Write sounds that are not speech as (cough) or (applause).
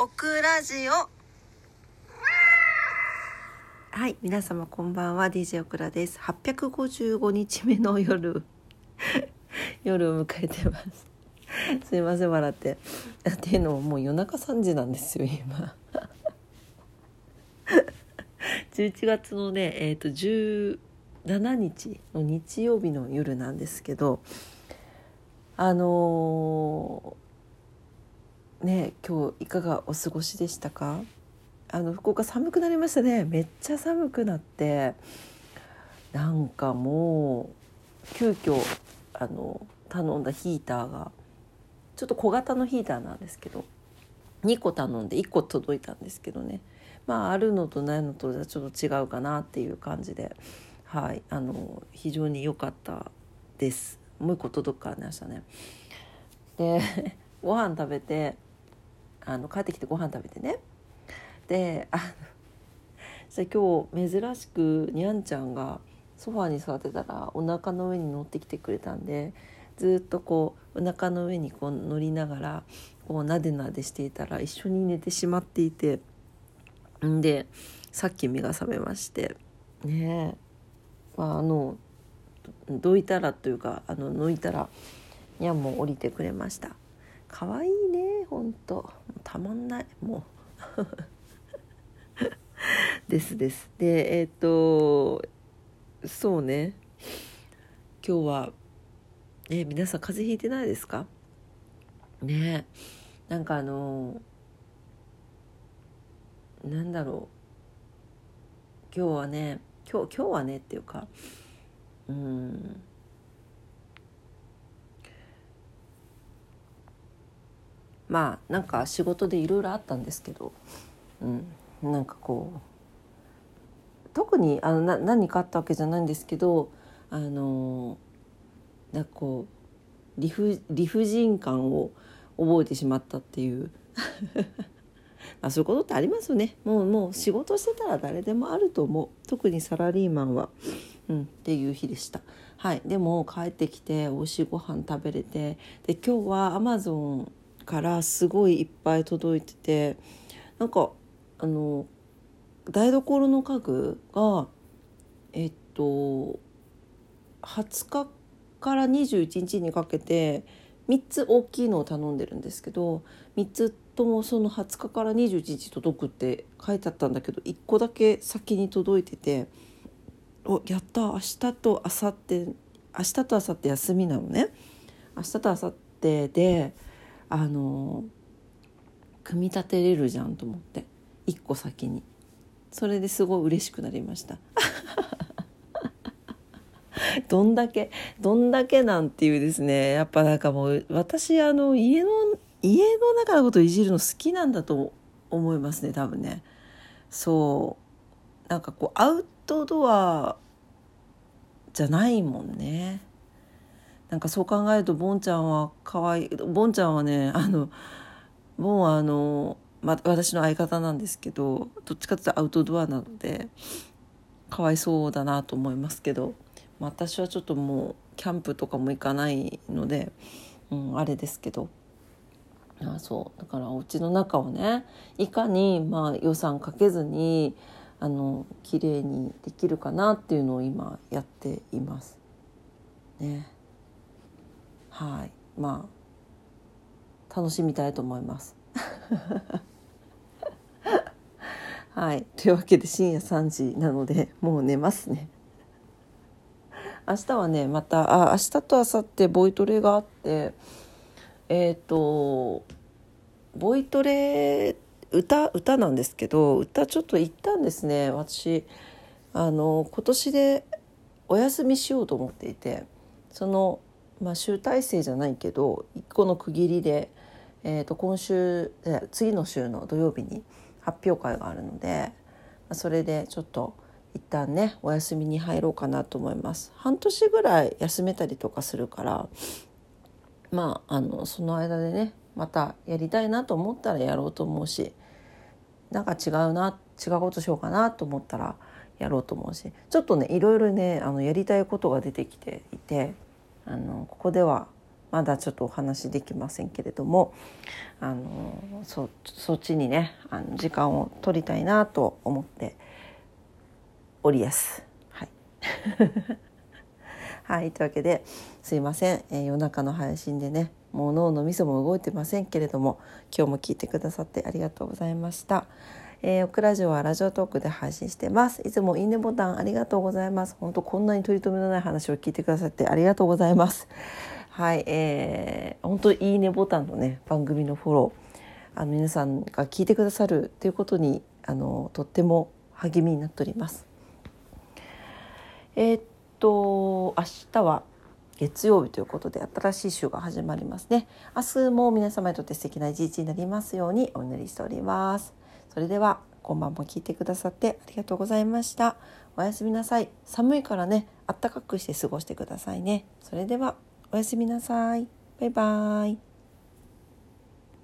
オクラジオ。はい皆様こんばんは。DJ オクラです。855日目の夜。(laughs) 夜を迎えてます。すいません笑って。っていうのももう夜中3時なんですよ今。(laughs) 11月のねえっ、ー、と17日の日曜日の夜なんですけどあのー、ね今日いかがお過ごしでしたか？あの福岡寒くなりましたね。めっちゃ寒くなってなんかもう急遽あの頼んだヒーターがちょっと小型のヒーターなんですけど2個頼んで1個届いたんですけどね。まああるのとないのとじゃちょっと違うかなっていう感じではいあの非常に良かったです。もう一個届くかましたね。で (laughs) ご飯食べてあの帰ってきてご飯食べてね。であの (laughs) 今日珍しくにゃんちゃんがソファーに座ってたらお腹の上に乗ってきてくれたんでずっとこうお腹の上にこう乗りながらこうなでなでしていたら一緒に寝てしまっていてんでさっき目が覚めましてねえ、まあ、あのどいたらというかあの抜いたらにゃんも降りてくれました。可愛いねほんと。たまんないもう。(laughs) ですです。でえっ、ー、とそうね。今日はえ皆さん風邪ひいてないですか？ねなんかあのなんだろう。今日はね今日今日はねっていうかうん。まあなんか仕事でいろいろあったんですけど、うん、なんかこう特にあのな何かあったわけじゃないんですけどあのなんかこう理不理不尽感を覚えてしまったっていう。(laughs) まあそういうことってありますよね。もうもう仕事してたら誰でもあると思う。特にサラリーマンは、うん、っていう日でした。はい。でも帰ってきて美味しいご飯食べれてで今日はアマゾンからすごいいっぱい届いててなんかあの台所の家具がえっと20日から21日にかけて3つ大きいのを頼んでるんですけど3つともその20日から21日届くって書いてあったんだけど1個だけ先に届いてておやった明日と明後日明日と明後日休みなのね。明日と明後日であの組み立てれるじゃんと思って。1個先に。それですごい嬉しくなりました。(laughs) どんだけどんだけなんていうですね。やっぱなんかもう私あの家の家の中のことをいじるの好きなんだと思いますね多分ね。そう。なんかこうアウトドアじゃないもんね。なんかそう考えるとボンちゃんは可愛いボンちゃんはねあのボンはあの、ま、私の相方なんですけどどっちかっていうとアウトドアなのでかわいそうだなと思いますけど、私はちょっともうキャンプとかも行かないので、うん、あれですけどあそうだからお家の中をねいかにまあ予算かけずにあの綺麗にできるかなっていうのを今やっています。ね。はいまあ楽しみたいと思います。(laughs) はいというわけで深夜3時なのでもう寝ますね。明日はねまたあ明日と明後日ボイトレがあって。えっ、ー、とボイトレ歌歌なんですけど歌ちょっと行ったんですね私あの今年でお休みしようと思っていてその、まあ、集大成じゃないけど一個の区切りで、えー、と今週次の週の土曜日に発表会があるのでそれでちょっと一旦ねお休みに入ろうかなと思います。半年ぐらい休めたりとかするからまああのその間でねまたやりたいなと思ったらやろうと思うしなんか違うな違うことしようかなと思ったらやろうと思うしちょっとねいろいろねあのやりたいことが出てきていてあのここではまだちょっとお話できませんけれどもあのそそっちにねあの時間を取りたいなと思っておりやす。はい、(laughs) はい、というわけですいません、えー、夜中の配信でねもう脳のみそも動いてませんけれども今日も聞いてくださってありがとうございました。えー、オクラジオはラジオトークで配信してます。いつもいいねボタンありがとうございます。本当こんなに取り留めのない話を聞いてくださってありがとうございます。はい、えー、本当いいねボタンのね番組のフォローあの皆さんが聞いてくださるということにあのとっても励みになっております。えー、っと明日は月曜日ということで新しい週が始まりますね。明日も皆様にとって素敵な一日になりますようにお祈りしております。それでは今晩も聞いてくださってありがとうございました。おやすみなさい。寒いからね、あったかくして過ごしてくださいね。それではおやすみなさい。バイバーイ。